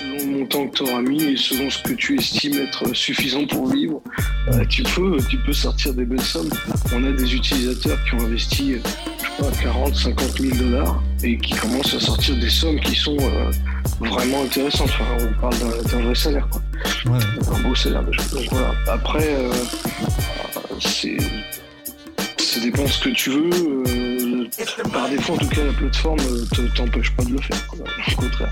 selon le montant que tu auras mis et selon ce que tu estimes être suffisant pour vivre, euh, tu, peux, tu peux sortir des belles sommes. On a des utilisateurs qui ont investi, je sais pas, 40, 50 000 dollars et qui commencent à sortir des sommes qui sont euh, vraiment intéressantes. Enfin, on parle d'un vrai salaire, quoi. Un beau salaire déjà. Donc voilà. Après, euh, c'est ça dépend ce que tu veux. par défaut, en tout cas, la plateforme t'empêche pas de le faire. Au contraire.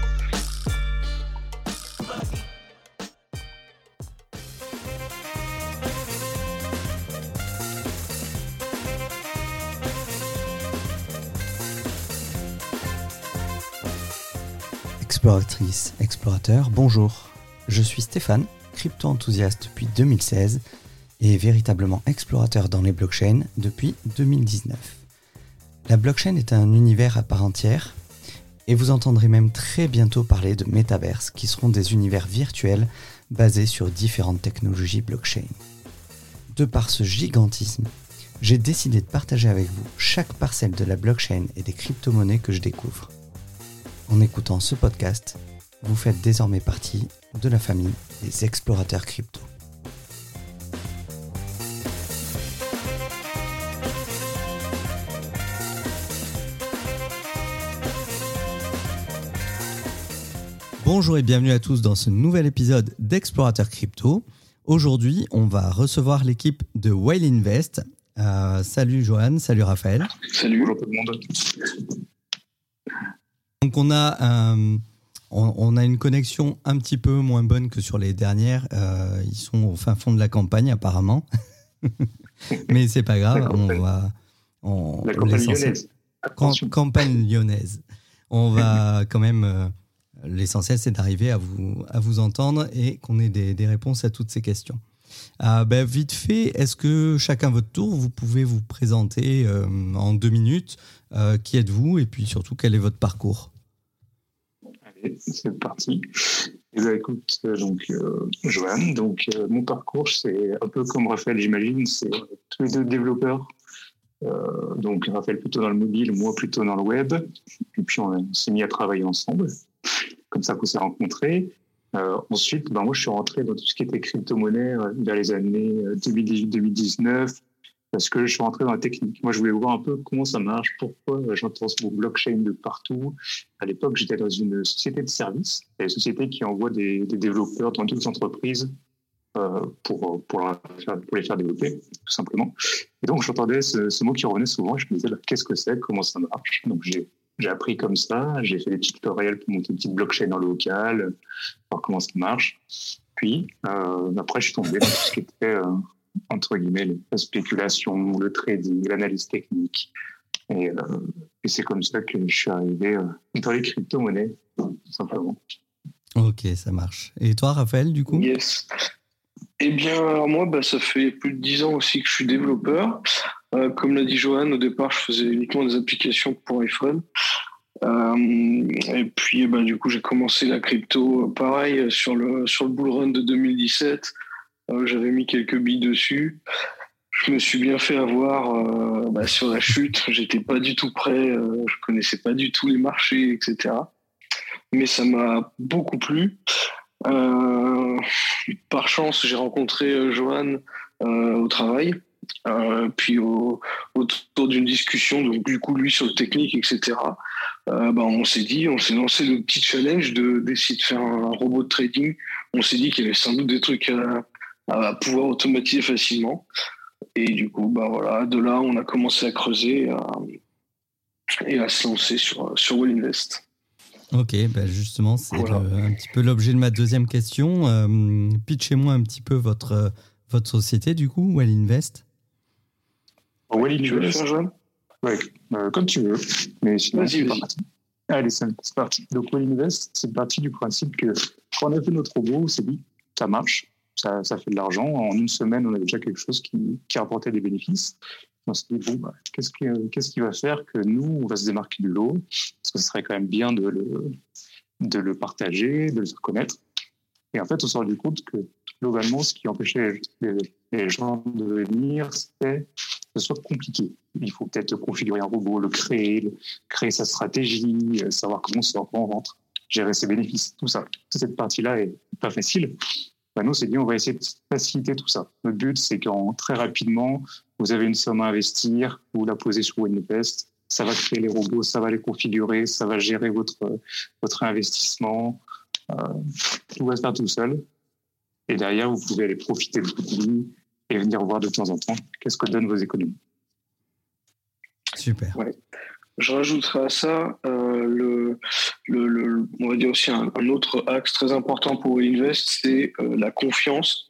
Exploratrice, explorateur, bonjour. Je suis Stéphane, crypto-enthousiaste depuis 2016 et véritablement explorateur dans les blockchains depuis 2019. La blockchain est un univers à part entière et vous entendrez même très bientôt parler de métaverses qui seront des univers virtuels basés sur différentes technologies blockchain. De par ce gigantisme, j'ai décidé de partager avec vous chaque parcelle de la blockchain et des crypto-monnaies que je découvre. En écoutant ce podcast, vous faites désormais partie de la famille des explorateurs crypto. Bonjour et bienvenue à tous dans ce nouvel épisode d'Explorateur Crypto. Aujourd'hui, on va recevoir l'équipe de Whale Invest. Euh, salut Johan, salut Raphaël. Salut, tout le monde. Donc on a, on, a une connexion un petit peu moins bonne que sur les dernières. Euh, ils sont au fin fond de la campagne apparemment. Mais c'est pas grave, on va... On, la campagne lyonnaise. campagne lyonnaise. On va quand même... Euh, l'essentiel, c'est d'arriver à vous, à vous entendre et qu'on ait des, des, réponses à toutes ces questions. Ah, ben, vite fait, est-ce que chacun votre tour, vous pouvez vous présenter euh, en deux minutes euh, Qui êtes-vous et puis surtout quel est votre parcours? c'est parti. Eh ben, écoute, euh, donc Joanne, donc mon parcours, c'est un peu comme Raphaël, j'imagine, c'est tous les deux développeurs. donc Raphaël plutôt dans le mobile, moi plutôt dans le web. Et puis on s'est mis à travailler ensemble. Comme ça qu'on s'est rencontrés. Euh, ensuite, ben moi, je suis rentré dans tout ce qui était crypto-monnaie euh, vers les années 2018-2019 euh, parce que je suis rentré dans la technique. Moi, je voulais voir un peu comment ça marche, pourquoi j'entends ce mot blockchain de partout. À l'époque, j'étais dans une société de services, des sociétés qui envoient des, développeurs dans toutes les entreprises pour, pour, les faire développer, tout simplement. Et donc, j'entendais ce, mot qui revenait souvent je me disais, bah, qu'est-ce que c'est, comment ça marche? Donc, j'ai appris comme ça, j'ai fait des petits tutoriels pour monter une petite blockchain le local, voir comment ça marche. Puis, euh, après, je suis tombé dans tout ce qui était, euh, entre guillemets, la spéculation, le trading, l'analyse technique. Et, euh, et c'est comme ça que je suis arrivé euh, dans les crypto-monnaies, tout simplement. Ok, ça marche. Et toi, Raphaël, du coup? Yes. Eh bien, moi, bah, ça fait plus de dix ans aussi que je suis développeur. Euh, comme l'a dit Johan, au départ, je faisais uniquement des applications pour iPhone. Euh, et puis, bah, du coup, j'ai commencé la crypto, pareil, sur le, sur le bull run de 2017. Euh, j'avais mis quelques billes dessus. Je me suis bien fait avoir bah, sur la chute. J'étais pas du tout prêt. je connaissais pas du tout les marchés, etc. Mais ça m'a beaucoup plu. par chance, j'ai rencontré Johan au travail. Euh, puis autour d'une discussion, donc du coup lui sur le technique, etc. Euh, bah, on s'est dit, on s'est lancé le petit challenge de d'essayer de faire un robot de trading. On s'est dit qu'il y avait sans doute des trucs à, pouvoir automatiser facilement. Et du coup, bah voilà, de là, on a commencé à creuser et à se lancer sur sur Invest. Ok, bah justement, c'est un petit peu l'objet de ma deuxième question. Euh, pitchez-moi un petit peu votre, votre société, du coup, Well Invest. Wally, tu veux le faire, Ouais, euh, comme tu veux. Vas-y, vas-y. Allez, c'est parti. Donc, Wally Invest, c'est parti du principe que quand on a fait notre robot, on s'est dit, ça marche, ça, fait de l'argent. En une semaine, on avait déjà quelque chose qui, rapportait des bénéfices. On s'est dit, bon, bah, qu'est-ce, qui, va faire que nous, on va se démarquer du lot Parce que ce serait quand même bien de le, de partager, de le faire connaître. Et en fait, on s'est rendu compte que globalement, ce qui empêchait les, gens de venir, c'était que ce soit compliqué. Il faut peut-être configurer un robot, le créer, créer sa stratégie, euh, savoir comment se en vente. gérer ses bénéfices, tout ça. Toute cette partie-là est pas facile. Bah, nous, c'est dit, on va essayer de faciliter tout ça. Notre but, c'est qu'en très rapidement, vous avez une somme à investir, vous la posez sur WinVest, ça va créer les robots, ça va les configurer, ça va gérer votre, votre investissement. Euh, tout va se faire tout seul. Et derrière, vous pouvez aller profiter de votre et venir voir de temps en temps qu'est-ce que donnent vos économies. Super. Je rajouterai à ça euh, le, le, on va dire aussi un, autre axe très important pour Invest, c'est euh, la confiance.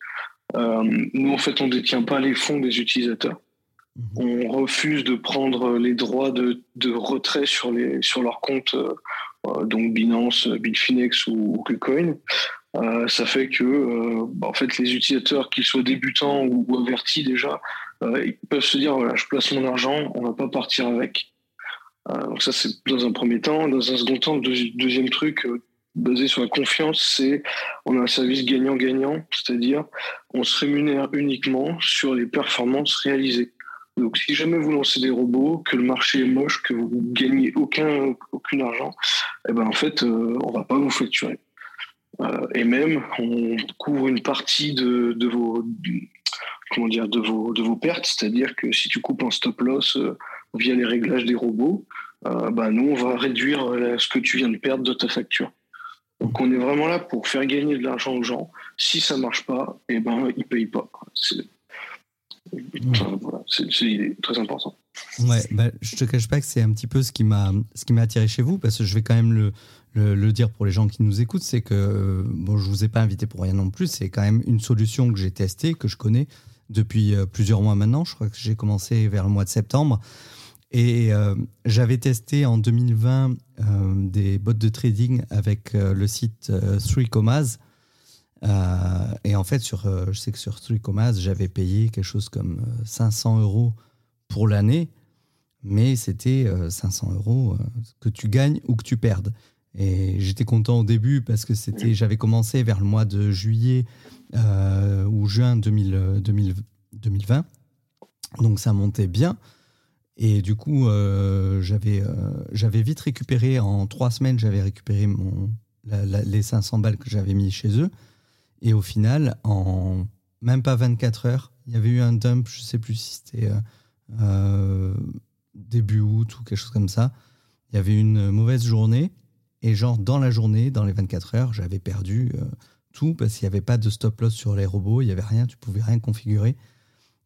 Euh, nous, en fait, on ne détient pas les fonds des utilisateurs. Mhm. On refuse de prendre les droits de, de retrait sur, les, sur leur compte, donc Binance, Bitfinex ou, ou KuCoin. ça fait que bah, en fait, les utilisateurs, qu'ils soient débutants ou, ou avertis déjà, ils peuvent se dire voilà, je place mon argent, on ne va pas partir avec. Euh, donc ça, c'est dans un premier temps. Dans un second temps, le deuxième truc euh, basé sur la confiance, c'est on a un service gagnant-gagnant, c'est-à-dire on se rémunère uniquement sur les performances réalisées. Donc si jamais vous lancez des robots, que le marché est moche, que vous gagnez aucun argent, eh ben en fait euh, on va pas vous facturer. et même on couvre une partie de, de vos comment dire de vos de vos pertes, c'est-à-dire que si tu coupes un stop loss via les réglages des robots, euh, bah, nous, on va réduire euh, ce que tu viens de perdre de ta facture. Donc on est vraiment là pour faire gagner de l'argent aux gens. Si ça marche pas, eh ben ils payent pas. C'est très important. Ouais, bah, je te cache pas que c'est un petit peu ce qui m'a ce qui m'a attiré chez vous parce que je vais quand même le, le, dire pour les gens qui nous écoutent, c'est que bon, je vous ai pas invité pour rien non plus. C'est quand même une solution que j'ai testée, que je connais depuis euh, plusieurs mois maintenant. Je crois que j'ai commencé vers le mois de septembre. Et euh, j'avais testé en 2020 euh, des bots de trading avec euh, le site Three Commas. et en fait, sur, je sais que sur Three Commas, j'avais payé quelque chose comme 500 euros pour l'année, mais c'était 500 euros que tu gagnes ou que tu perdes. Et j'étais content au début parce que c'était, j'avais commencé vers le mois de juillet ou juin 2020. Donc ça montait bien. Et du coup, euh, j'avais, euh, j'avais vite récupéré, en trois semaines, j'avais récupéré mon, les 500 balles que j'avais mis chez eux. Et au final, en même pas 24 heures, il y avait eu un dump, je sais plus si c'était euh, début août ou quelque chose comme ça. Il y avait une mauvaise journée. Et genre, dans la journée, dans les 24 heures, j'avais perdu tout parce qu'il n'y avait pas de stop loss sur les robots, il n'y avait rien, tu pouvais rien configurer.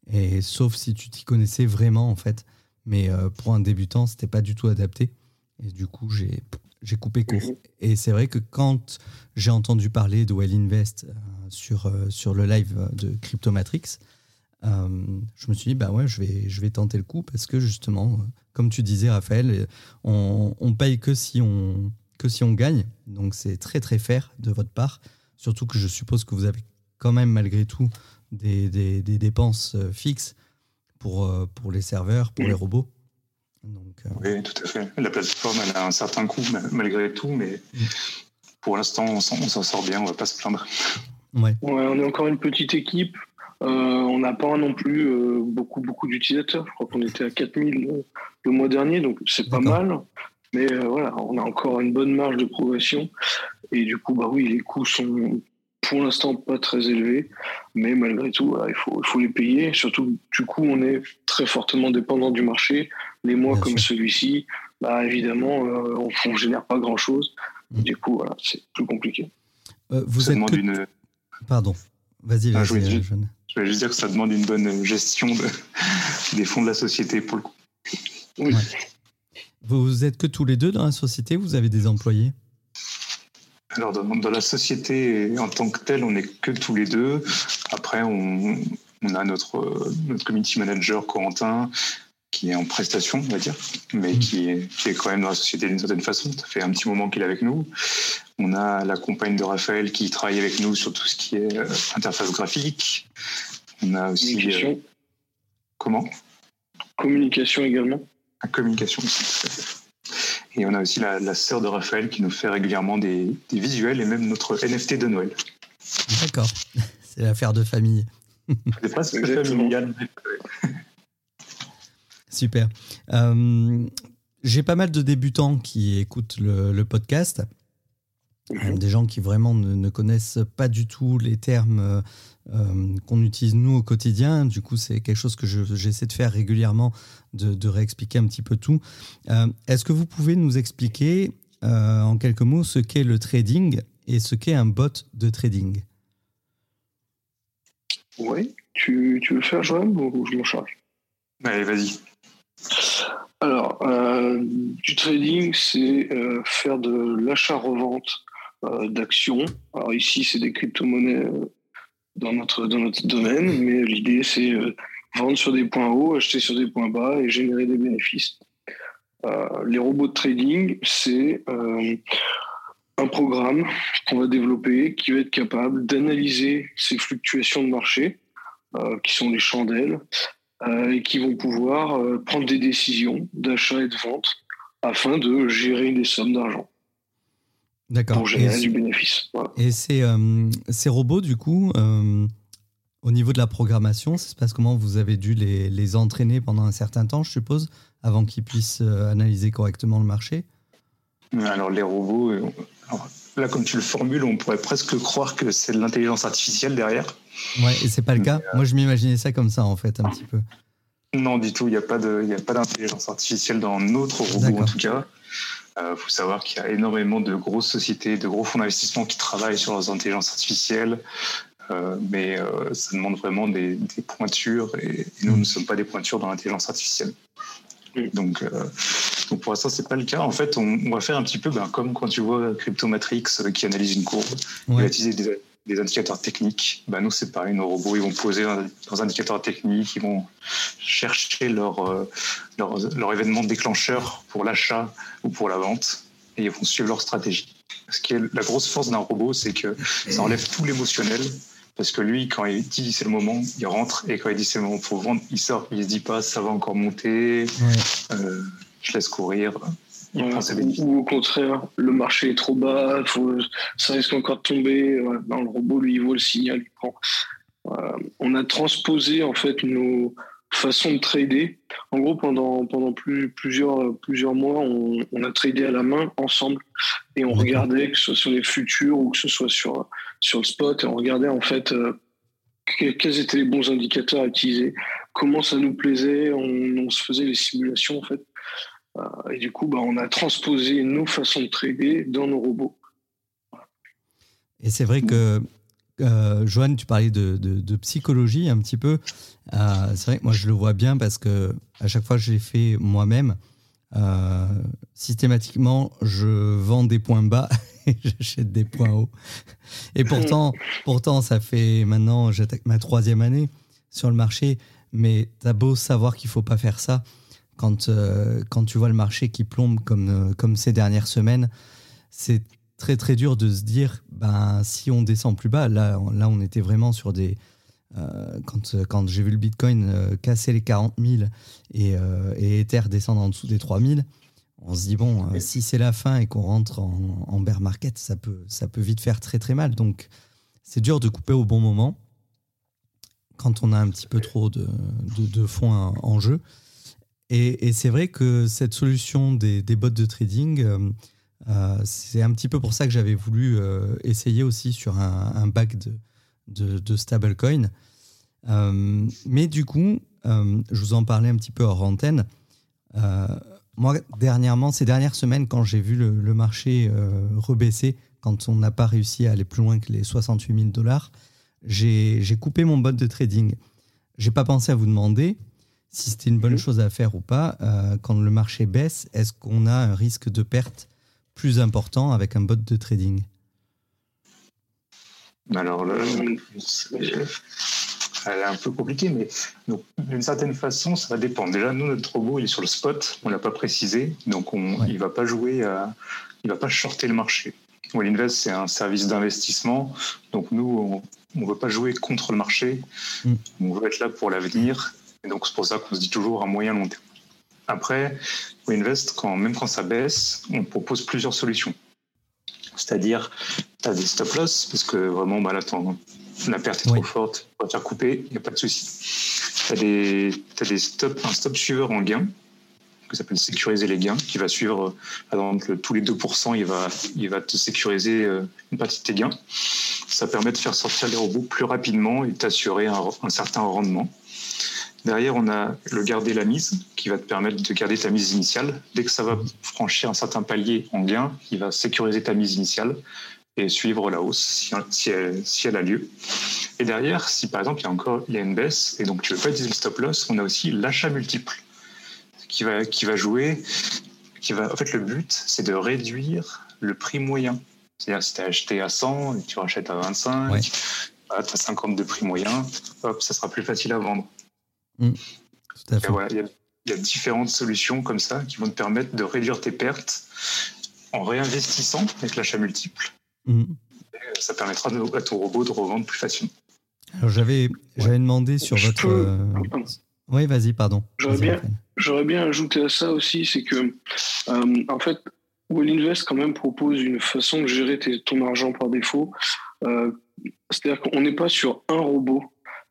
Et sauf si tu t'y connaissais vraiment, en fait. Mais euh, pour un débutant, c'était pas du tout adapté. Et du coup, j'ai j'ai coupé court. Mhm. Et c'est vrai que quand j'ai entendu parler de Well Invest euh, sur, euh, sur le live de Cryptomatrix, je me suis dit, bah ouais, je vais, je vais tenter le coup parce que justement, comme tu disais, Raphaël, on, on paye que si on, que si on gagne. Donc c'est très très fair de votre part. Surtout que je suppose que vous avez quand même malgré tout des, des, des dépenses fixes pour, euh, pour les serveurs, pour les robots. Donc, euh, Oui, tout à fait. La plateforme, elle a un certain coût malgré tout, mais pour l'instant, on s'en sort bien, on va pas se plaindre. Ouais. on est encore une petite équipe. Euh, on n'a pas non plus beaucoup, beaucoup d'utilisateurs. Je crois qu'on était à 4000 le mois dernier, donc c'est pas mal. Mais voilà, on a encore une bonne marge de progression. Et du coup, bah oui, les coûts sont pour l'instant pas très élevés, mais malgré tout, il, faut, il faut les payer. Surtout, du coup, on est très fortement dépendant du marché. Les mois comme celui-ci, bah, évidemment, euh, on ne génère pas grand-chose. Mm. Du coup, voilà, c'est plus compliqué. Euh, vous êtes une... Pardon, vas-y, ah, je, voulais juste, dire que ça demande une bonne gestion des fonds de la société pour le coup. Oui. Vous êtes que tous les deux dans la société Vous avez des employés? Alors, dans, la société en tant que telle, on n'est que tous les deux. Après, on, a notre, notre community manager, Corentin, qui est en prestation, on va dire, mais qui, est, qui est quand même dans la société d'une certaine façon. Ça fait un petit moment qu'il est avec nous. On a la compagne de Raphaël qui travaille avec nous sur tout ce qui est euh, interface graphique. On a aussi. Communication. Euh, comment? Communication également. La communication, aussi. Et on a aussi la, sœur de Raphaël qui nous fait régulièrement des, visuels et même notre NFT de Noël. D'accord, c'est l'affaire de famille. C'est presque familial. Super. Euh, j'ai pas mal de débutants qui écoutent le, podcast. Mhm. Des gens qui vraiment ne, connaissent pas du tout les termes qu'on utilise nous au quotidien. Du coup, c'est quelque chose que j'essaie de faire régulièrement, de, de, réexpliquer un petit peu tout. Est-ce que vous pouvez nous expliquer en quelques mots ce qu'est le trading et ce qu'est un bot de trading? Oui, tu, tu veux faire, Joël, ou je m'en charge? Allez, vas-y. Alors, euh, du trading, c'est euh, faire de l'achat-revente euh, d'actions. Alors ici, c'est des crypto-monnaies dans, notre, dans notre domaine, mais l'idée, c'est vendre sur des points hauts, acheter sur des points bas et générer des bénéfices. les robots de trading, c'est un programme qu'on va développer qui va être capable d'analyser ces fluctuations de marché, qui sont les chandelles, euh, et qui vont pouvoir euh, prendre des décisions d'achat et de vente afin de gérer des sommes d'argent. D'accord. Pour générer du bénéfice. Et ces, euh, ces, robots, du coup, au niveau de la programmation, ça se passe comment? Vous avez dû les, les, entraîner pendant un certain temps, je suppose, avant qu'ils puissent analyser correctement le marché? Alors, les robots, là, comme tu le formules, on pourrait presque croire que c'est de l'intelligence artificielle derrière. Ouais, et c'est pas le cas? Moi, je m'imaginais ça comme ça, en fait, un petit peu. Non, du tout. Il n'y a pas d'intelligence artificielle dans notre robot, en tout cas. Il euh, faut savoir qu'il y a énormément de grosses sociétés, de gros fonds d'investissement qui travaillent sur leurs intelligences artificielles. Euh, mais euh, ça demande vraiment des, pointures et, nous, ne sommes pas des pointures dans l'intelligence artificielle. Donc, donc pour l'instant, c'est pas le cas. En fait, on, va faire un petit peu ben, comme quand tu vois Cryptomatrix qui analyse une courbe. Il va utiliser des, des indicateurs techniques. Ben, nous, c'est pareil, nos robots, ils vont poser leurs indicateurs techniques, ils vont chercher leur, euh, leur, leur, événement déclencheur pour l'achat ou pour la vente, et ils vont suivre leur stratégie. Ce qui est la grosse force d'un robot, c'est que ça enlève tout l'émotionnel, parce que lui, quand il dit c'est le moment, il rentre, et quand il dit c'est le moment pour vendre, il sort, il se dit pas ça va encore monter, euh, je laisse courir ou, au contraire, le marché est trop bas, ça risque encore de tomber. Dans le robot, lui, il voit le signal, il prend. on a transposé en fait nos façons de trader. En gros, pendant, pendant plus, plusieurs, plusieurs mois, on, a tradé à la main ensemble et on regardait, que ce soit sur les futurs ou que ce soit sur, sur le spot, et on regardait en fait euh, quels étaient les bons indicateurs à utiliser, comment ça nous plaisait, on, on se faisait les simulations en fait euh, et du coup, bah, on a transposé nos façons de trader dans nos robots. Et c'est vrai que, euh, Joanne, tu parlais de, de, psychologie un petit peu. Euh, c'est vrai que moi, je le vois bien parce que à chaque fois que j'ai fait moi-même, euh, systématiquement, je vends des points bas et j'achète des points hauts. Et pourtant, pourtant, ça fait maintenant, j'attaque ma troisième année sur le marché, mais t'as beau savoir qu'il faut pas faire ça quand, euh, quand tu vois le marché qui plombe comme, euh, comme ces dernières semaines, c'est très très dur de se dire ben, si on descend plus bas, là, là on était vraiment sur des. Euh, quand quand j'ai vu le Bitcoin casser les 40 000 et, et Ether descendre en dessous des 3 000, on se dit bon, si c'est la fin et qu'on rentre en, en, bear market, ça peut, ça peut vite faire très très mal. Donc c'est dur de couper au bon moment quand on a un petit peu trop de, de, de fonds en jeu. Et, c'est vrai que cette solution des, bots de trading, euh, euh, c'est un petit peu pour ça que j'avais voulu euh, essayer aussi sur un, bac de, de, de stablecoin. mais du coup, je vous en parlais un petit peu hors antenne. moi, dernièrement, ces dernières semaines, quand j'ai vu le, le marché rebaisser, quand on n'a pas réussi à aller plus loin que les 68 000 dollars, j'ai coupé mon bot de trading. J'ai pas pensé à vous demander, si c'était une bonne mhm. chose à faire ou pas. Euh, quand le marché baisse, est-ce qu'on a un risque de perte plus important avec un bot de trading? Alors, là, elle est un peu compliquée, mais d'une certaine façon, ça va dépendre. Déjà, nous, notre robot, il est sur le spot, on ne l'a pas précisé, donc on, il ne va pas jouer, à, il va pas shorter le marché. L'invest, c'est un service d'investissement, donc nous, on ne veut pas jouer contre le marché, mm. on veut être là pour l'avenir et donc, c'est pour ça qu'on se dit toujours un moyen long terme. Après, WinVest, quand, même quand ça baisse, on propose plusieurs solutions. C'est-à-dire, tu as des stop loss, parce que vraiment, bah, là, la perte est trop forte, tu vas te faire couper, il n'y a pas de souci. Tu as, des, as des stop, un stop suiveur en gain, qui s'appelle sécuriser les gains, qui va suivre, par exemple, tous les 2%, il va, il va te sécuriser une partie de tes gains. Ça permet de faire sortir les robots plus rapidement et t'assurer un, un certain rendement. Derrière, on a le garder la mise qui va te permettre de garder ta mise initiale. Dès que ça va franchir un certain palier en gain, il va sécuriser ta mise initiale et suivre la hausse si, elle, a lieu. Et derrière, si par exemple il y a encore il y a une baisse et donc tu veux pas utiliser le stop loss, on a aussi l'achat multiple qui va, qui va jouer. Qui va, en fait, le but, c'est de réduire le prix moyen. C'est-à-dire, si tu as acheté à 100 et tu rachètes à 25, tu as 50 de prix moyen, hop, ça sera plus facile à vendre. Mm. il, y a, différentes solutions comme ça qui vont te permettre de réduire tes pertes en réinvestissant avec l'achat multiple. Mm. Ça permettra à ton robot de revendre plus facilement. Alors j'avais j'avais demandé sur votre. Euh, oui, vas-y, pardon. J'aurais bien, j'aurais bien ajouté à ça aussi, c'est que euh, en fait, Well Invest quand même propose une façon de gérer ton argent par défaut. Euh, c'est-à-dire qu'on n'est pas sur un robot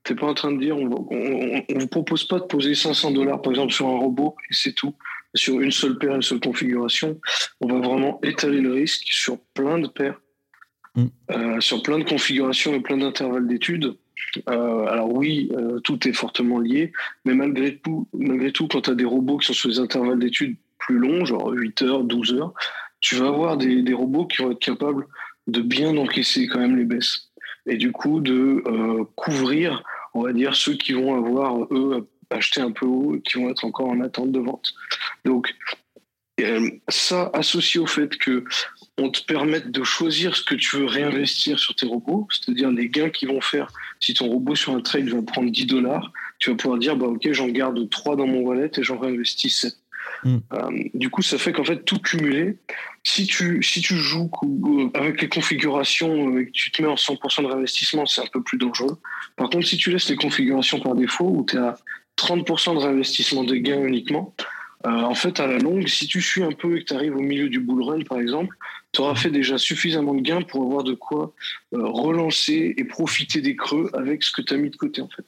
T'es pas en train de dire, on, ne vous propose pas de poser 500 dollars par exemple sur un robot et c'est tout, sur une seule paire, une seule configuration. On va vraiment étaler le risque sur plein de paires, mm. euh, sur plein de configurations et plein d'intervalles d'études. Euh, alors oui, euh, tout est fortement lié, mais malgré tout, malgré tout quand tu as des robots qui sont sur des intervalles d'études plus longs, genre 8 heures, 12 heures, tu vas avoir des, des robots qui vont être capables de bien encaisser quand même les baisses et du coup de euh, couvrir, on va dire, ceux qui vont avoir, eux, acheté un peu haut qui vont être encore en attente de vente. Donc, euh, ça, associé au fait que on te permette de choisir ce que tu veux réinvestir sur tes robots, c'est-à-dire les gains qu'ils vont faire. Si ton robot sur un trade va prendre 10 dollars, tu vas pouvoir dire, bah, OK, j'en garde 3 dans mon wallet et j'en réinvestis 7. Mm. Euh, du coup, ça fait qu'en fait, tout cumulé, si tu, si tu joues euh, avec les configurations et que tu te mets en 100% de réinvestissement, c'est un peu plus dangereux. Par contre, si tu laisses les configurations par défaut, où tu es à 30% de réinvestissement de gains uniquement, euh, en fait, à la longue, si tu suis un peu et que tu arrives au milieu du bull run, par exemple, tu auras fait déjà suffisamment de gains pour avoir de quoi relancer et profiter des creux avec ce que tu as mis de côté, en fait.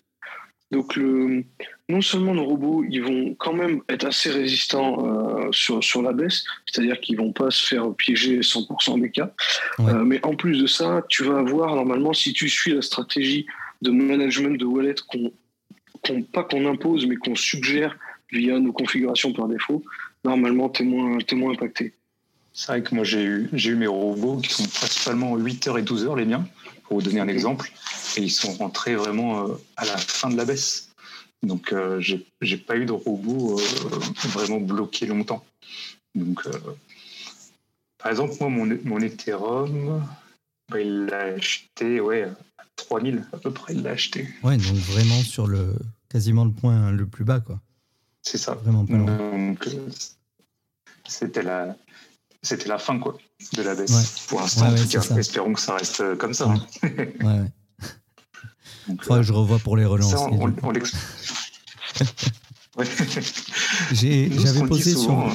Donc, le, non seulement nos robots, ils vont quand même être assez résistants euh, sur, sur la baisse, c'est-à-dire qu'ils vont pas se faire piéger 100% des cas, euh, mais en plus de ça, tu vas avoir normalement, si tu suis la stratégie de management de wallet qu'on, pas qu'on impose, mais qu'on suggère via nos configurations par défaut, normalement, tu es moins, moins impacté. C'est vrai que moi, j'ai eu, j'ai eu mes robots qui sont principalement 8h et 12h, les miens, pour vous donner un exemple, et ils sont rentrés vraiment euh, à la fin de la baisse. Donc, euh, j'ai pas eu de robot euh, vraiment bloqué longtemps. Donc, euh, par exemple, moi, mon, mon Ethereum, bah, il l'a acheté ouais, à 3000 à peu près, il l'a acheté. Ouais, donc vraiment sur le quasiment le point le plus bas, quoi. C'est ça. Vraiment pas Donc, c'était la, c'était la fin, quoi, de la baisse. Pour l'instant, en tout cas, espérons que ça reste comme ça. ouais, ouais. Faudrait que je revois pour les relances. J'avais posé sur,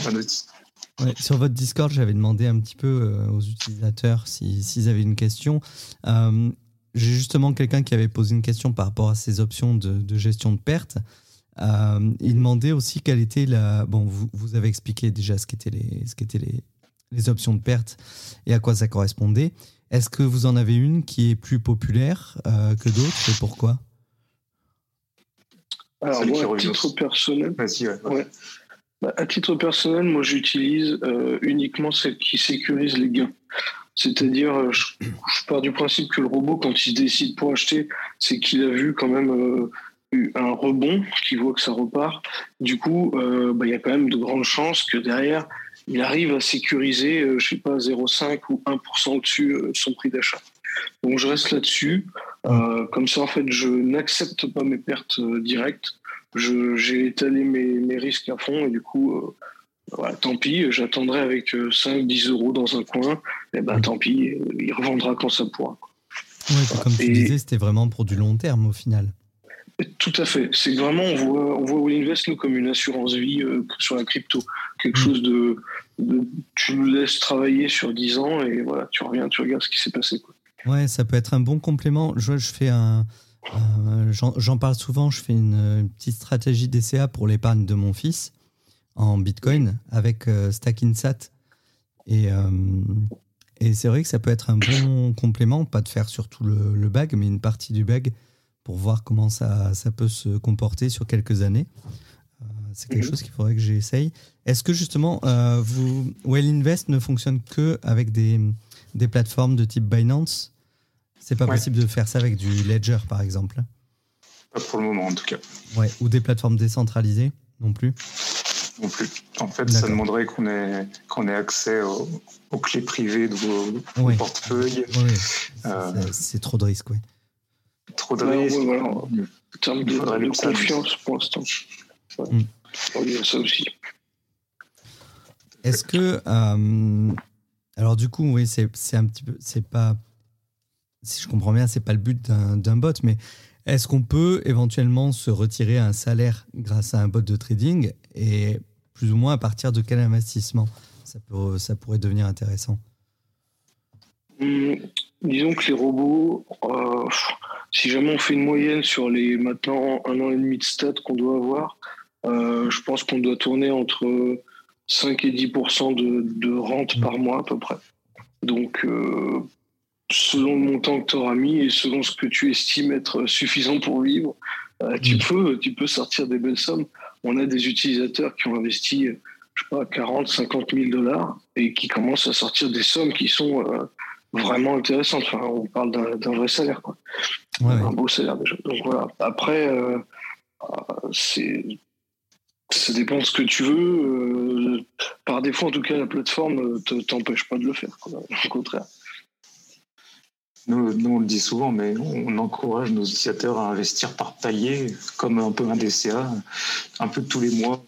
sur votre Discord, j'avais demandé un petit peu euh, aux utilisateurs s'ils avaient une question. Euh, j'ai justement quelqu'un qui avait posé une question par rapport à ces options de, gestion de perte. Euh, il demandait aussi quelle était la. Bon, vous, vous avez expliqué déjà ce qu'étaient les, ce qu'étaient les, les options de perte et à quoi ça correspondait. Est-ce que vous en avez une qui est plus populaire que d'autres et pourquoi? Alors, moi, à titre personnel, bah, à titre personnel, moi, j'utilise euh, uniquement celle qui sécurise les gains. C'est-à-dire, euh, je, pars du principe que le robot, quand il se décide pour acheter, c'est qu'il a vu quand même euh, un rebond, qu'il voit que ça repart. Du coup, bah, il y a quand même de grandes chances que derrière, il arrive à sécuriser, je sais pas, 0,5 ou 1% au-dessus de son prix d'achat. Donc je reste là-dessus. Euh, comme ça, en fait, je n'accepte pas mes pertes euh, directes. J'ai étalé mes, risques à fond et du coup, euh, tant pis, j'attendrai avec 5-10 euros dans un coin. Et ben tant pis, il revendra quand ça pourra. comme tu disais, c'était vraiment pour du long terme au final. Tout à fait. C'est vraiment, on voit, on voit Invest nous comme une assurance vie sur la crypto. Quelque mm. chose de, Tu nous laisses travailler sur 10 ans et voilà, tu reviens, tu regardes ce qui s'est passé. Quoi. Ouais, ça peut être un bon complément. Je, je fais un. J'en parle souvent, je fais une, petite stratégie DCA pour l'épargne de mon fils. en Bitcoin avec Stackinsat. Et, et c'est vrai que ça peut être un bon complément, pas de faire surtout le, le bag, mais une partie du bag pour voir comment ça, ça peut se comporter sur quelques années. Euh, c'est quelque mhm. chose qu'il faudrait que j'essaye. Est-ce que justement, euh, vous, Well Invest ne fonctionne que avec des, des plateformes de type Binance? C'est pas possible de faire ça avec du Ledger, par exemple? Pas pour le moment, en tout cas. Ouais, ou des plateformes décentralisées non plus? Non plus. En fait, ça demanderait qu'on ait, qu'on ait accès aux, clés privées de vos, portefeuilles. Euh, c'est trop de risques, oui trop de risques. En termes de, confiance pour l'instant. Mm. Il y a ça aussi. Est-ce que. Euh, alors, du coup, oui, c'est un petit peu. C'est pas. Si je comprends bien, c'est pas le but d'un bot, mais est-ce qu'on peut éventuellement se retirer un salaire grâce à un bot de trading et plus ou moins à partir de quel investissement? Ça, peut, ça pourrait devenir intéressant hmm, Disons que les robots, euh, si jamais on fait une moyenne sur les maintenant un an et demi de stats qu'on doit avoir, euh, je pense qu'on doit tourner entre 5 et 10 de, de, rente par mois à peu près. Donc, euh, selon le montant que tu auras mis et selon ce que tu estimes être suffisant pour vivre, euh, tu, mm. peux, tu peux sortir des belles sommes. On a des utilisateurs qui ont investi, je sais pas, 40, 50 000 dollars et qui commencent à sortir des sommes qui sont vraiment intéressante. Enfin, on parle d'un vrai salaire, quoi. un beau salaire déjà. Donc voilà. Après, euh, c'est ça dépend de ce que tu veux. Euh, par défaut, en tout cas, la plateforme ne t'empêche pas de le faire. Au contraire. Nous, nous, on le dit souvent, mais on encourage nos utilisateurs à investir par palier, comme un peu un DCA, un peu tous les mois,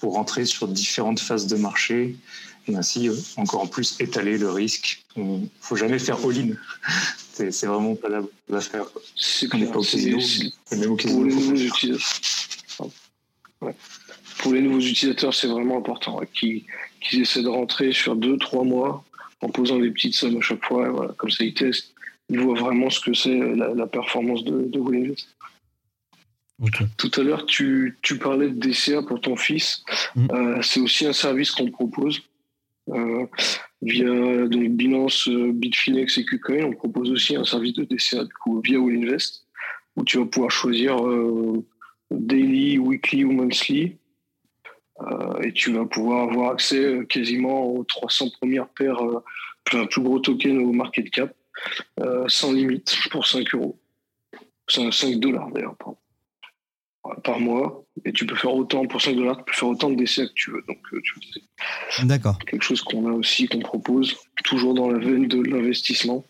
pour rentrer sur différentes phases de marché et ainsi euh, encore en plus étaler le risque. Il ne faut jamais faire all-in. C'est vraiment pas la faire. C'est pas au casino, pour les nouveaux utilisateurs. Pour les nouveaux utilisateurs, c'est vraiment important qu'ils essaient de rentrer sur 2-3 mois en posant des petites sommes à chaque fois. comme ça, ils testent. Ils voient vraiment ce que c'est la, performance de, de Tout à l'heure, tu, parlais de DCA pour ton fils. Mm. Euh, c'est aussi un service qu'on propose. Euh, via donc Binance, euh, Bitfinex et KuCoin, on propose aussi un service de DCA coup, via Allinvest où tu vas pouvoir choisir euh, daily, weekly ou monthly. et tu vas pouvoir avoir accès quasiment aux 300 premières paires, un plus gros token au market cap, sans limite pour 5 euros. 5 dollars d'ailleurs, par mois. Et tu peux faire autant, pour 5 dollars, tu peux faire autant de décès que tu veux. Donc, euh, tu D'accord. Quelque chose qu'on a aussi, qu'on propose, toujours dans la veine de l'investissement.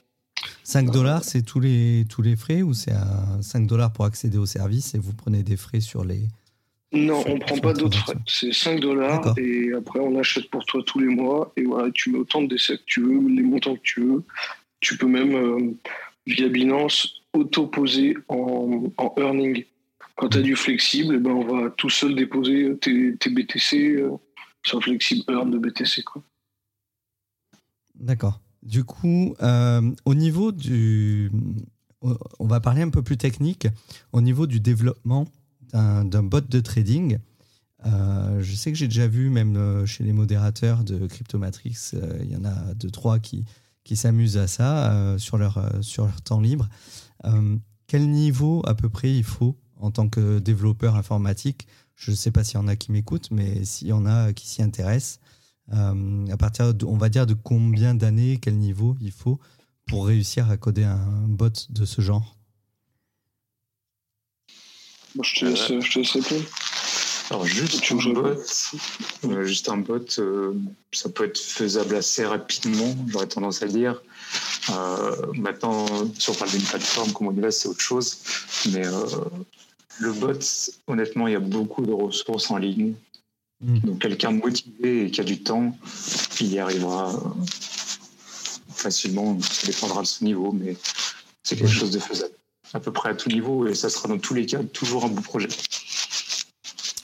5 dollars, c'est tous les, tous les frais ou c'est 5 dollars pour accéder au service et vous prenez des frais sur les. Non, on ne prend pas d'autres frais. C'est 5 dollars et après on achète pour toi tous les mois et voilà, tu mets autant de décès que tu veux, les montants que tu veux. Tu peux même, euh, via Binance, auto-poser en, en earning. Quand tu as du flexible, eh ben on va tout seul déposer tes, BTC euh, sur Flexible Earn de BTC. D'accord. Du coup, euh, au niveau du. On va parler un peu plus technique. Au niveau du développement d'un bot de trading, euh, je sais que j'ai déjà vu, même chez les modérateurs de Cryptomatrix, il y en a deux, trois qui, qui s'amusent à ça sur, leur, sur leur temps libre. quel niveau à peu près il faut en tant que développeur informatique. Je ne sais pas s'il y en a qui m'écoutent, mais s'il y en a qui s'y intéressent, euh, à partir, de, on va dire, de combien d'années, quel niveau il faut pour réussir à coder un bot de ce genre? Je, te laisse, je te laisse répondre. Alors juste un bot, euh, juste un bot, euh, ça peut être faisable assez rapidement, j'aurais tendance à dire. maintenant, si on parle d'une plateforme comme on c'est autre chose. Mais le bot, honnêtement, il y a beaucoup de ressources en ligne. Hmm. Donc quelqu'un motivé et qui a du temps, il y arrivera euh, facilement. Ça dépendra de son niveau, mais c'est quelque chose de faisable. À peu près à tout niveau, et ça sera dans tous les cas toujours un beau projet.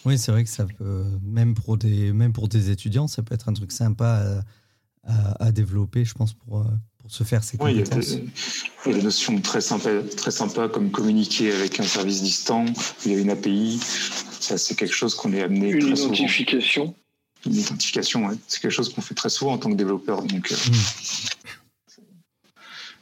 Oui, c'est vrai que ça peut, même pour des, même pour des étudiants, ça peut être un truc sympa à, à développer, je pense, pour, euh, pour se faire ces compétences. Il, y a des, notions très sympas, très sympa comme communiquer avec un service distant, il y a une API. Ça, c'est quelque chose qu'on est amené. Une identification. Une identification, ouais. C'est quelque chose qu'on fait très souvent en tant que développeur. Donc, euh,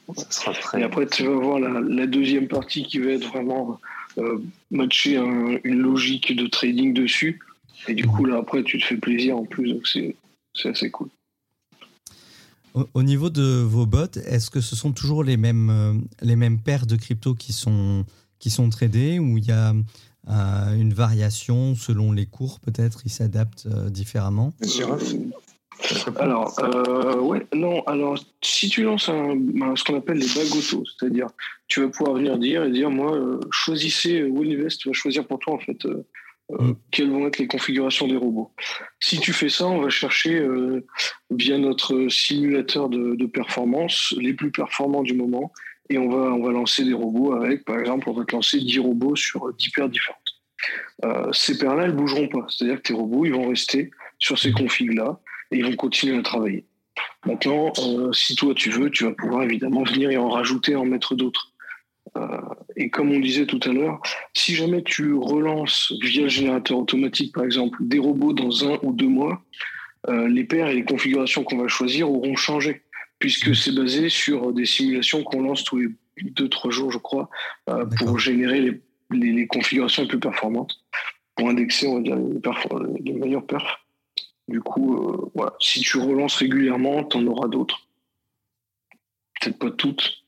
hmm. ça sera très... Et après, tu vas voir la, deuxième partie qui va être vraiment euh, matcher une logique de trading dessus. Et du coup, là, après, tu te fais plaisir en plus. Donc, c'est assez cool. Au, niveau de vos bots, est-ce que ce sont toujours les mêmes, euh, les mêmes paires de crypto qui sont, qui sont tradées ou il y a euh, une variation selon les cours peut-être Ils s'adaptent euh, différemment? Alors, ouais, non, alors si tu lances un, ce qu'on appelle les bagues auto, c'est-à-dire tu vas pouvoir venir dire et dire moi, choisissez Wolinvest va choisir pour toi en fait euh, mm. quelles vont être les configurations des robots. Si tu fais ça, on va chercher euh, via notre simulateur de, performance les plus performants du moment et on va, on va lancer des robots avec, par exemple, on va te lancer 10 robots sur 10 paires différentes. Euh, ces paires-là, elles bougeront pas. C'est-à-dire que tes robots, ils vont rester sur ces configs-là et ils vont continuer à travailler. Maintenant, si toi tu veux, tu vas pouvoir évidemment venir et en rajouter, en mettre d'autres. Euh, et comme on disait tout à l'heure, si jamais tu relances via le générateur automatique, par exemple, des robots dans un ou deux mois, euh, les paires et les configurations qu'on va choisir auront changé, puisque c'est basé sur des simulations qu'on lance tous les deux, trois jours, je crois, euh, pour générer les, configurations les plus performantes, pour indexer, on va dire, les, meilleures perfs. Du coup, voilà. si tu relances régulièrement, tu en auras d'autres. Peut-être pas toutes,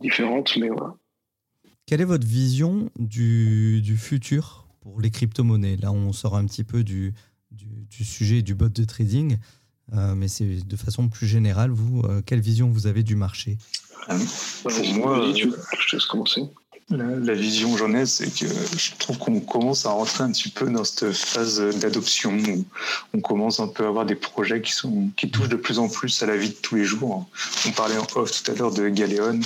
différentes, mais voilà. Quelle est votre vision du, du futur pour les crypto-monnaies? Là, on sort un petit peu du, du, sujet du bot de trading, euh, mais c'est de façon plus générale. Vous, euh, quelle vision vous avez du marché? Euh, Pour moi, je te laisse commencer. La, vision que j'en ai, c'est que je trouve qu'on commence à rentrer un petit peu dans cette phase d'adoption où on commence un peu à avoir des projets qui, sont, qui touchent de plus en plus à la vie de tous les jours. On parlait en off tout à l'heure de Galéon.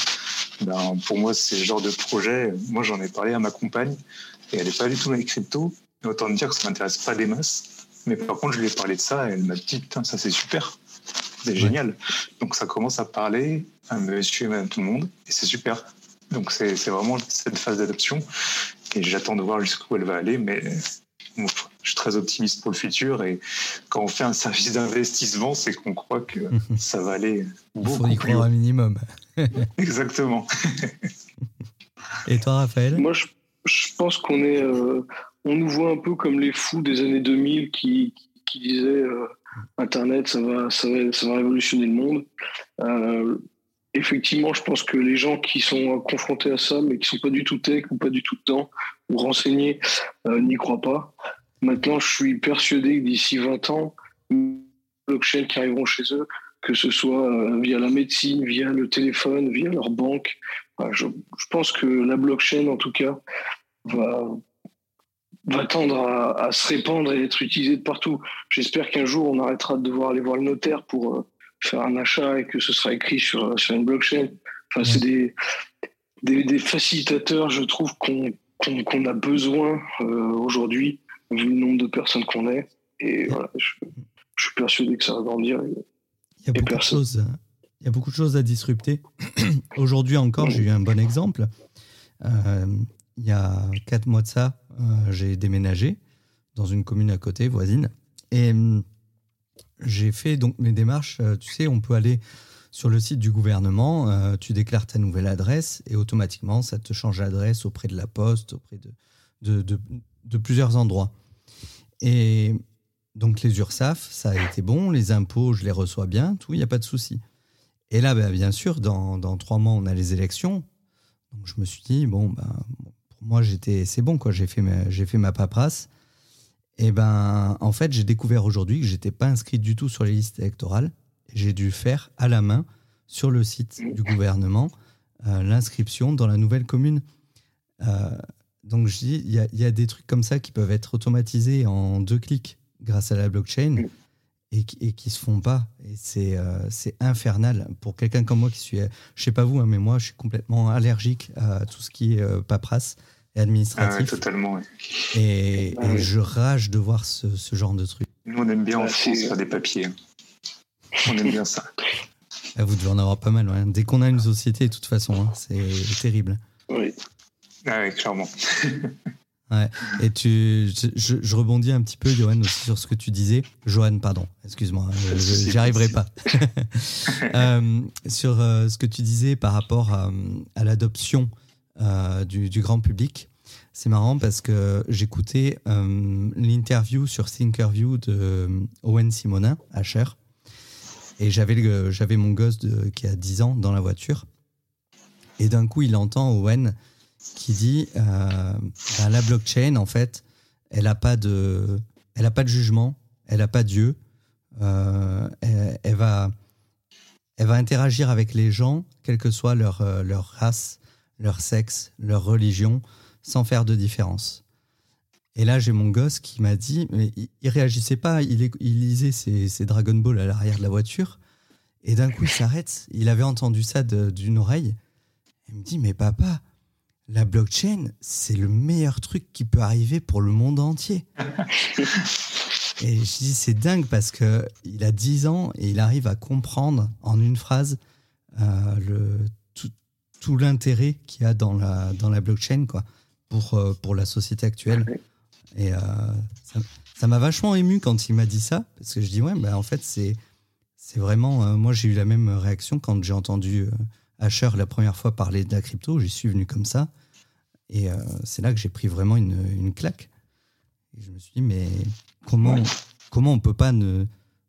Ben, pour moi, c'est le genre de projet. Moi, j'en ai parlé à ma compagne et elle n'est pas du tout dans les cryptos. Autant dire que ça m'intéresse pas des masses. Mais par contre, je lui ai parlé de ça et elle m'a dit Putain, ça c'est super. C'est génial. Donc ça commence à parler à monsieur et à tout le monde et c'est super. Donc c'est vraiment cette phase d'adoption et j'attends de voir jusqu'où elle va aller, mais je suis très optimiste pour le futur et quand on fait un service d'investissement, c'est qu'on croit que ça va aller beaucoup Il faut y croire un minimum. Exactement. et toi, Raphaël? Moi, je, pense qu'on est, euh, on nous voit un peu comme les fous des années 2000 qui, qui disaient euh, Internet, ça va, ça va, ça va révolutionner le monde. Euh, effectivement, je pense que les gens qui sont confrontés à ça, mais qui sont pas du tout tech ou pas du tout dedans ou renseignés, euh, n'y croient pas. Maintenant, je suis persuadé que d'ici 20 ans, blockchain qui arriveront chez eux, que ce soit euh, via la médecine, via le téléphone, via leur banque. je, pense que la blockchain, en tout cas, va, va tendre à, se répandre et être utilisée de partout. J'espère qu'un jour, on arrêtera de devoir aller voir le notaire pour euh, faire un achat et que ce sera écrit sur, sur une blockchain. Enfin, c'est des, des, facilitateurs, je trouve, qu'on qu'on a besoin euh, aujourd'hui, vu le nombre de personnes qu'on est. Et voilà, je, suis persuadé que ça va grandir. il, y a beaucoup de choses, il y a beaucoup de choses à disrupter. aujourd'hui encore, j'ai eu un bon exemple. Euh, il y a quatre mois de ça, euh, j'ai déménagé dans une commune à côté, voisine. Et hum, j'ai fait donc mes démarches. Euh, tu sais, on peut aller sur le site du gouvernement, euh, tu déclares ta nouvelle adresse et automatiquement, ça te change l'adresse auprès de la poste, auprès de, plusieurs endroits. Et donc les URSAF, ça a été bon, les impôts, je les reçois bien, tout, il n'y a pas de souci. Et là, ben, bien sûr, dans, trois mois, on a les élections. Donc je me suis dit, bon, ben, pour moi, c'est bon, j'ai fait, j'ai fait ma paperasse. Et ben, en fait, j'ai découvert aujourd'hui que j'étais pas inscrit du tout sur les listes électorales. J'ai dû faire à la main sur le site du gouvernement euh, l'inscription dans la nouvelle commune. Euh, donc je dis, il y, a des trucs comme ça qui peuvent être automatisés en deux clics grâce à la blockchain et, et qui se font pas. Et c'est euh, c'est infernal pour quelqu'un comme moi qui suis, je sais pas vous, hein, mais moi je suis complètement allergique à tout ce qui est paperasse et administratif. Ah totalement. Et, ah je rage de voir ce, genre de truc. Nous, on aime bien en France faire des papiers. On aime bien ça. Ah, vous devez en avoir pas mal. Dès qu'on a une société, de toute façon, hein, c'est terrible. Oui. Ah oui, clairement. Ouais. Et tu, je, rebondis un petit peu, Johan, aussi sur ce que tu disais. Johan, pardon, excuse-moi, j'y arriverai pas. Euh, sur euh, ce que tu disais par rapport à, l'adoption euh, du, grand public. C'est marrant parce que j'écoutais l'interview sur Thinkerview de Owen Simonin à Cher. Et j'avais, mon gosse qui a 10 ans dans la voiture. Et d'un coup, il entend Owen qui dit euh, ben, la blockchain, en fait, elle n'a pas, de, elle pas de jugement, elle n'a pas Dieu. Euh, elle, va, elle va interagir avec les gens, quelle que soit leur, euh, leur race, leur sexe, leur religion, sans faire de différence. Et là, j'ai mon gosse qui m'a dit, mais il, réagissait pas, il, il lisait ses, ses, Dragon Ball à l'arrière de la voiture, et d'un coup, il s'arrête. Il avait entendu ça d'une oreille. Il me dit, mais papa, la blockchain, c'est le meilleur truc qui peut arriver pour le monde entier. et je dis, c'est dingue parce que il a 10 ans et il arrive à comprendre en une phrase euh, le, tout, l'intérêt qu'il y a dans la, dans la blockchain quoi, pour, euh, pour la société actuelle. Et euh, ça m'a vachement ému quand il m'a dit ça, parce que je dis, ouais, bah, en fait, c'est vraiment. moi, j'ai eu la même réaction quand j'ai entendu Asher la première fois parler de la crypto. J'y suis venu comme ça. Et euh, c'est là que j'ai pris vraiment une, une, claque. Et je me suis dit, mais comment, comment on peut pas ne.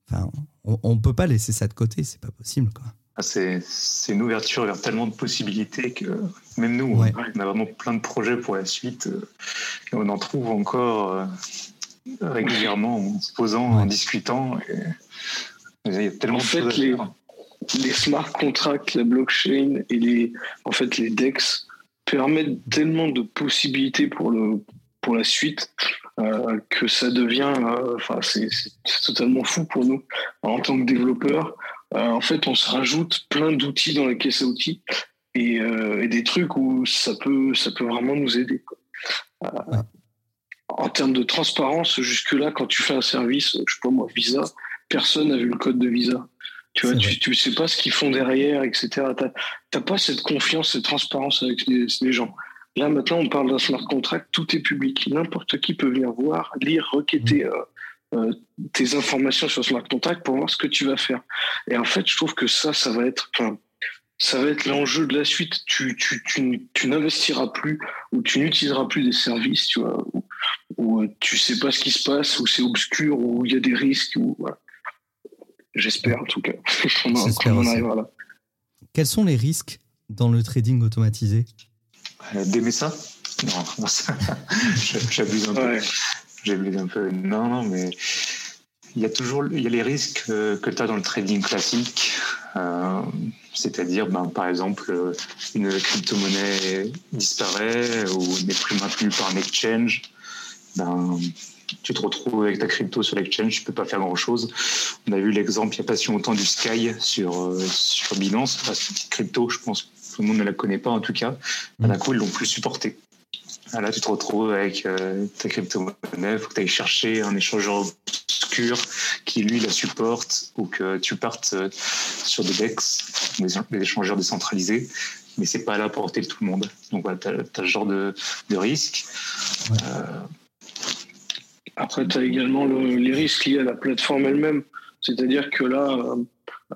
Enfin, on, peut pas laisser ça de côté, c'est pas possible, quoi. C'est une ouverture vers tellement de possibilités que même nous, on a vraiment plein de projets pour la suite. Euh, et on en trouve encore euh, régulièrement en se posant, en discutant. Et, il y a tellement de fait, les, les, smart contracts, la blockchain et les, en fait, les DEX permettent tellement de possibilités pour, le, pour la suite euh, que ça devient, euh, enfin, c'est totalement fou pour nous en tant que développeurs. Euh, en fait, on se rajoute plein d'outils dans la caisse à outils et, et, des trucs où ça peut, ça peut vraiment nous aider. En termes de transparence, jusque-là, quand tu fais un service, je sais pas moi, Visa, personne n'a vu le code de Visa. Tu vois, tu, sais pas ce qu'ils font derrière, etc. Tu n'as pas cette confiance, cette transparence avec les, gens. Là, maintenant, on parle d'un smart contract, tout est public. N'importe qui peut venir voir, lire, requêter mmh. euh, euh, tes informations sur smart contract pour voir ce que tu vas faire. Et en fait, je trouve que ça, ça va être, ça va être l'enjeu de la suite. Tu, tu, tu, tu n'investiras plus ou tu n'utiliseras plus des services, tu vois, où, où, tu sais pas ce qui se passe, où c'est obscur, où il y a des risques, voilà. J'espère en tout cas qu'on arrivera là. Quels sont les risques dans le trading automatisé? Euh, D'aimer ça Non, j'abuse un peu. J'abuse un peu. Non, non, mais il y a toujours il y a les risques euh, que tu as dans le trading classique. Euh, c'est-à-dire, ben, par exemple, une crypto-monnaie disparaît ou n'est plus maintenue par un exchange. Ben, tu te retrouves avec ta crypto sur l'exchange, tu peux pas faire grand chose. On a vu l'exemple il n'y a pas si longtemps du Sky sur, euh, sur Binance, cette petite crypto, je pense que tout le monde ne la connaît pas en tout cas. D'un mm. coup, ils l'ont plus supporté. Là, tu te retrouves avec euh, ta crypto-monnaie, il faut que tu ailles chercher un échangeur obscur qui, lui, la supporte ou que tu partes euh, sur des DEX, des, échangeurs décentralisés mais c'est pas à la portée de tout le monde. Donc voilà, tu as, ce genre de, de risque. Après, tu as également les risques liés à la plateforme elle-même. C'est-à-dire que là, euh,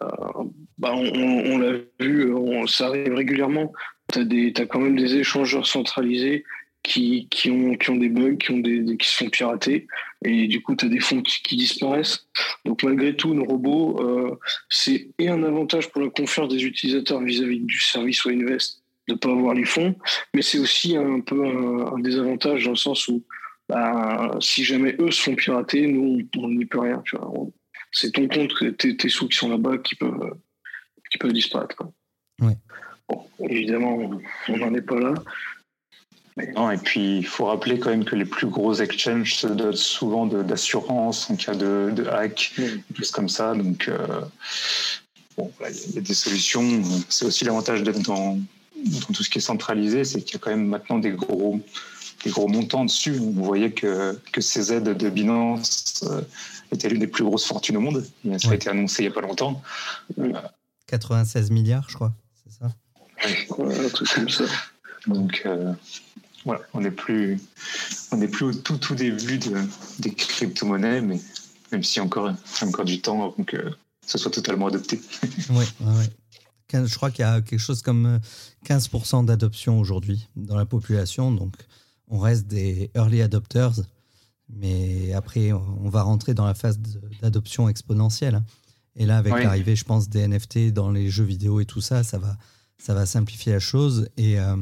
euh, bah, on, l'a vu, ça arrive régulièrement. Tu as, quand même des échangeurs centralisés qui, qui, ont, qui ont des bugs, qui, ont des, qui se font pirater. Et du coup, tu as des fonds qui, disparaissent. Donc, malgré tout, nos robots, euh, c'est et un avantage pour la confiance des utilisateurs vis-à-vis du service ou Invest de ne pas avoir les fonds, mais c'est aussi un peu un, un désavantage dans le sens où bah, si jamais eux se font pirater, nous, on n'y peut rien. C'est ton compte, tes, tes sous qui sont là-bas qui peuvent, qui peuvent disparaître. évidemment, on n'en est pas là. Non, et puis, il faut rappeler quand même que les plus gros exchanges se dotent souvent d'assurance en cas de, de hack, des choses comme ça. Donc, euh, bon, il y a des solutions. C'est aussi l'avantage d'être dans, dans tout ce qui est centralisé, c'est qu'il y a quand même maintenant des gros des gros montants dessus. Vous voyez que, que ces aides de Binance euh, étaient l'une des plus grosses fortunes au monde. Ça a été annoncé il n'y a pas longtemps. 96 milliards, je crois, c'est ça? Ouais, un truc comme ça. Donc, euh, voilà, on n'est plus, on n'est plus au tout tout début de, des crypto-monnaies, mais même si encore, encore du temps avant que ce soit totalement adopté. oui, je crois qu'il y a quelque chose comme 15% euh, d'adoption aujourd'hui dans la population, donc on reste des early adopters, mais après on va rentrer dans la phase d'adoption exponentielle. Et là, avec l'arrivée, je pense, des NFT dans les jeux vidéo et tout ça, ça va, ça va simplifier la chose. Et euh,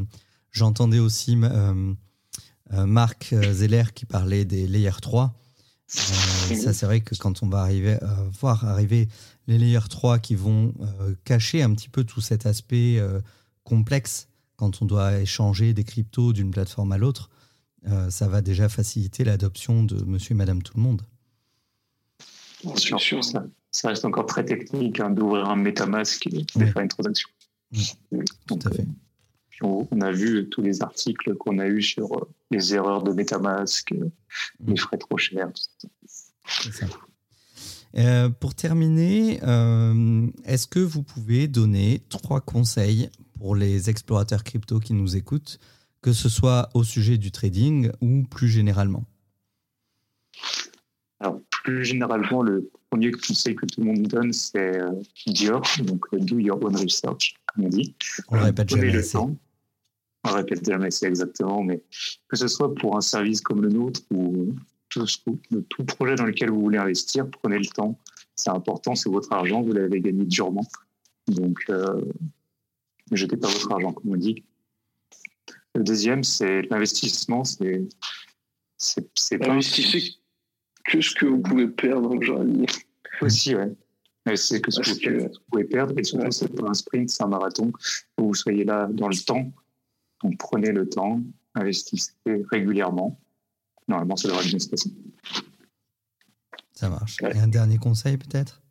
j'entendais aussi euh, Marc Zeller qui parlait des Layer 3. ça, c'est vrai que quand on va arriver à voir arriver les Layer 3 qui vont euh, cacher un petit peu tout cet aspect euh, complexe quand on doit échanger des cryptos d'une plateforme à l'autre, euh, ça va déjà faciliter l'adoption de monsieur et madame tout le monde. Bien sûr, ça, ça, reste encore très technique hein, d'ouvrir un MetaMask et de faire une transaction. Tout à fait. On, a vu tous les articles qu'on a eus sur les erreurs de MetaMask, les frais trop chers. C'est ça. Euh, pour terminer, euh, est-ce que vous pouvez donner trois conseils pour les explorateurs crypto qui nous écoutent, que ce soit au sujet du trading ou plus généralement? Alors, plus généralement, le premier conseil que tout le monde donne, c'est euh, DIOR, donc Do Your Own Research, comme on dit. On le répète jamais assez. On le répète jamais assez exactement, mais que ce soit pour un service comme le nôtre ou tout, projet dans lequel vous voulez investir, prenez le temps. C'est important, c'est votre argent, vous l'avez gagné durement. Donc, euh, ne jetez pas votre argent, comme on dit. Le deuxième, c'est l'investissement. C'est, c'est, Investissez que ce que vous pouvez perdre, j'aurais dit. Aussi, ouais. C'est que ce que, vous pouvez perdre. Et surtout, c'est pas un sprint, c'est un marathon. Vous soyez là dans le temps. Donc, prenez le temps, investissez régulièrement normalement, ça devrait bien se passer. Ça marche. Et un dernier conseil, peut-être?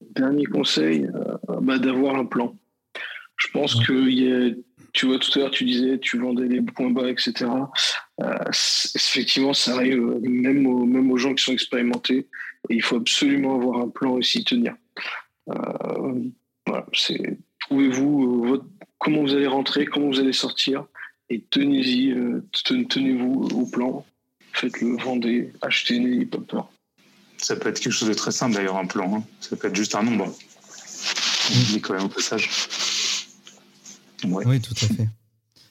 Dernier conseil, euh, bah, d'avoir un plan. Je pense que y a, tu vois, tout à l'heure, tu disais, tu vendais des points bas, etc. Euh, effectivement, ça arrive euh, même aux, même aux gens qui sont expérimentés. Et il faut absolument avoir un plan aussi tenir. voilà, c'est trouvez-vous comment vous allez rentrer, comment vous allez sortir et tenez-y, euh, tenez-vous au plan, faites-le, vendez, achetez, n'ayez pas peur. Ça peut être quelque chose de très simple d'ailleurs, un plan. Hein. Ça peut être juste un nombre. On dit quand même au passage. Oui, tout à fait.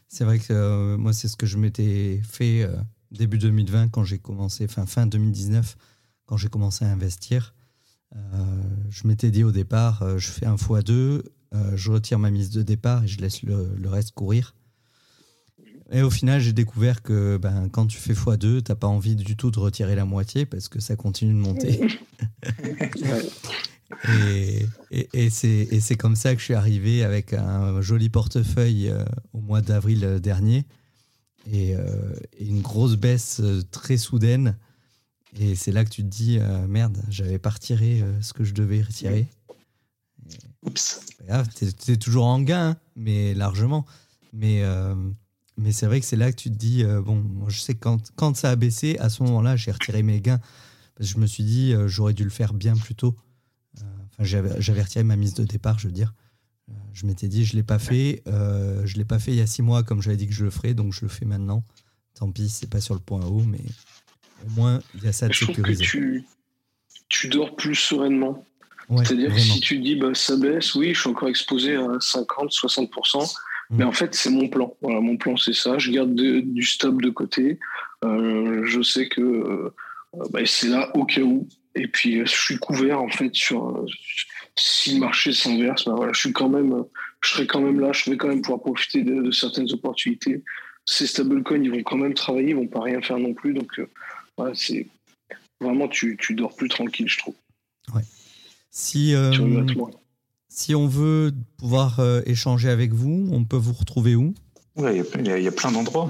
C'est vrai que euh, moi, c'est ce que je m'étais fait euh, début 2020 quand j'ai commencé, enfin fin 2019, quand j'ai commencé à investir. je m'étais dit au départ, je fais un x2, je retire ma mise de départ et je laisse le reste courir. Et au final, j'ai découvert que ben, quand tu fais x2, tu n'as pas envie du tout de retirer la moitié parce que ça continue de monter. et, et, c'est comme ça que je suis arrivé avec un joli portefeuille euh, au mois d'avril euh, dernier et, euh, une grosse baisse très soudaine. Et c'est là que tu te dis, merde, j'avais pas retiré ce que je devais retirer. Oups. Tu es, toujours en gain, hein, mais largement. Mais mais c'est vrai que c'est là que tu te dis, euh, bon, je sais quand, quand ça a baissé, à ce moment-là, j'ai retiré mes gains. Parce que je me suis dit, euh, j'aurais dû le faire bien plus tôt. Euh, retiré ma mise de départ, je veux dire. je m'étais dit, je ne l'ai pas fait. je l'ai pas fait il y a six mois, comme j'avais dit que je le ferais, donc je le fais maintenant. Tant pis, c'est pas sur le point haut, mais au moins, il y a ça de sécurisé. Tu, tu, dors plus sereinement. C'est-à-dire que si tu dis, bah, ça baisse, oui, je suis encore exposé à 50, 60%. Mais en fait, c'est mon plan. Voilà, mon plan, c'est ça. Je garde du stop de côté. Euh, je sais que euh, bah, c'est là au cas où. Et puis, je suis couvert en fait sur si le marché s'inverse. Bah, voilà, je suis quand même, je serai quand même là. Je vais quand même pouvoir profiter de, certaines opportunités. Ces stablecoins, ils vont quand même travailler, ils vont pas rien faire non plus. Donc, euh, voilà, c'est vraiment tu, tu dors plus tranquille, je trouve. Ouais. Si, si on veut pouvoir euh, échanger avec vous, on peut vous retrouver où? Il y, a plein d'endroits.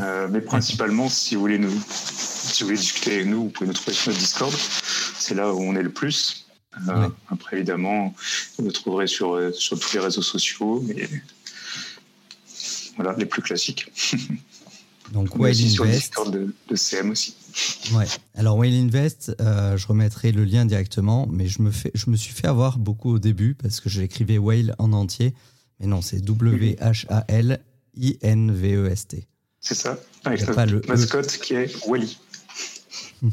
Euh, mais principalement, si vous, voulez nous, si vous voulez discuter avec nous, vous pouvez nous trouver sur notre Discord. C'est là où on est le plus. Euh, après, évidemment, vous nous trouverez sur, sur tous les réseaux sociaux. Et voilà, les plus classiques. Donc, Wild Invest. Sur le Discord de CM aussi. Ouais. Alors Whale Invest, euh, je remettrai le lien directement, mais je me, fais, je me suis fait avoir beaucoup au début parce que j'écrivais Whale en entier. Mais non, c'est W-H-A-L W-A-L-I-N-V-E-S-T. C'est ça, avec notre le mascotte qui est Wally.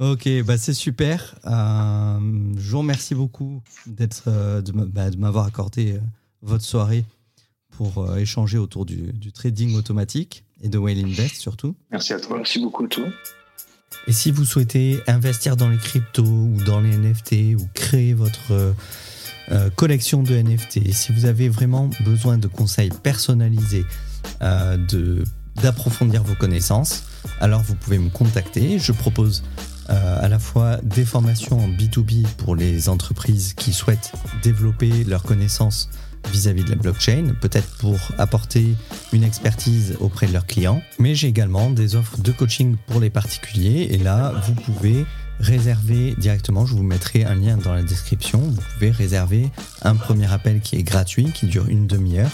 ok, bah c'est super. Euh, je vous remercie beaucoup d'être, euh, bah, de m'avoir accordé euh, votre soirée pour échanger autour du, du, trading automatique et de Whale Invest surtout. Merci à toi. Merci beaucoup à toi. Et si vous souhaitez investir dans les cryptos ou dans les NFT ou créer votre euh, collection de NFT, si vous avez vraiment besoin de conseils personnalisés, euh, de d'approfondir vos connaissances, alors vous pouvez me contacter. Je propose euh, à la fois des formations en B2B pour les entreprises qui souhaitent développer leurs connaissances vis-à-vis de la blockchain, peut-être pour apporter une expertise auprès de leurs clients, mais j'ai également des offres de coaching pour les particuliers et là, vous pouvez réserver directement, je vous mettrai un lien dans la description, vous pouvez réserver un premier appel qui est gratuit, qui dure une demi-heure,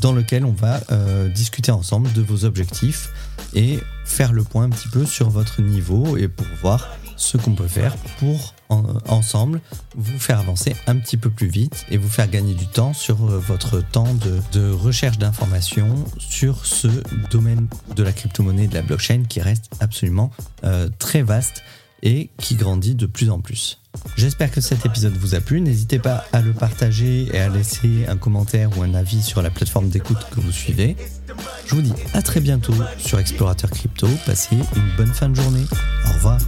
dans lequel on va euh, discuter ensemble de vos objectifs et faire le point un petit peu sur votre niveau et pour voir ce qu'on peut faire pour ensemble vous faire avancer un petit peu plus vite et vous faire gagner du temps sur euh, votre temps de, recherche d'informations sur ce domaine de la crypto-monnaie et de la blockchain qui reste absolument euh, très vaste et qui grandit de plus en plus. J'espère que cet épisode vous a plu. N'hésitez pas à le partager et à laisser un commentaire ou un avis sur la plateforme d'écoute que vous suivez. Je vous dis à très bientôt sur Explorateur Crypto. Passez une bonne fin de journée. Au revoir.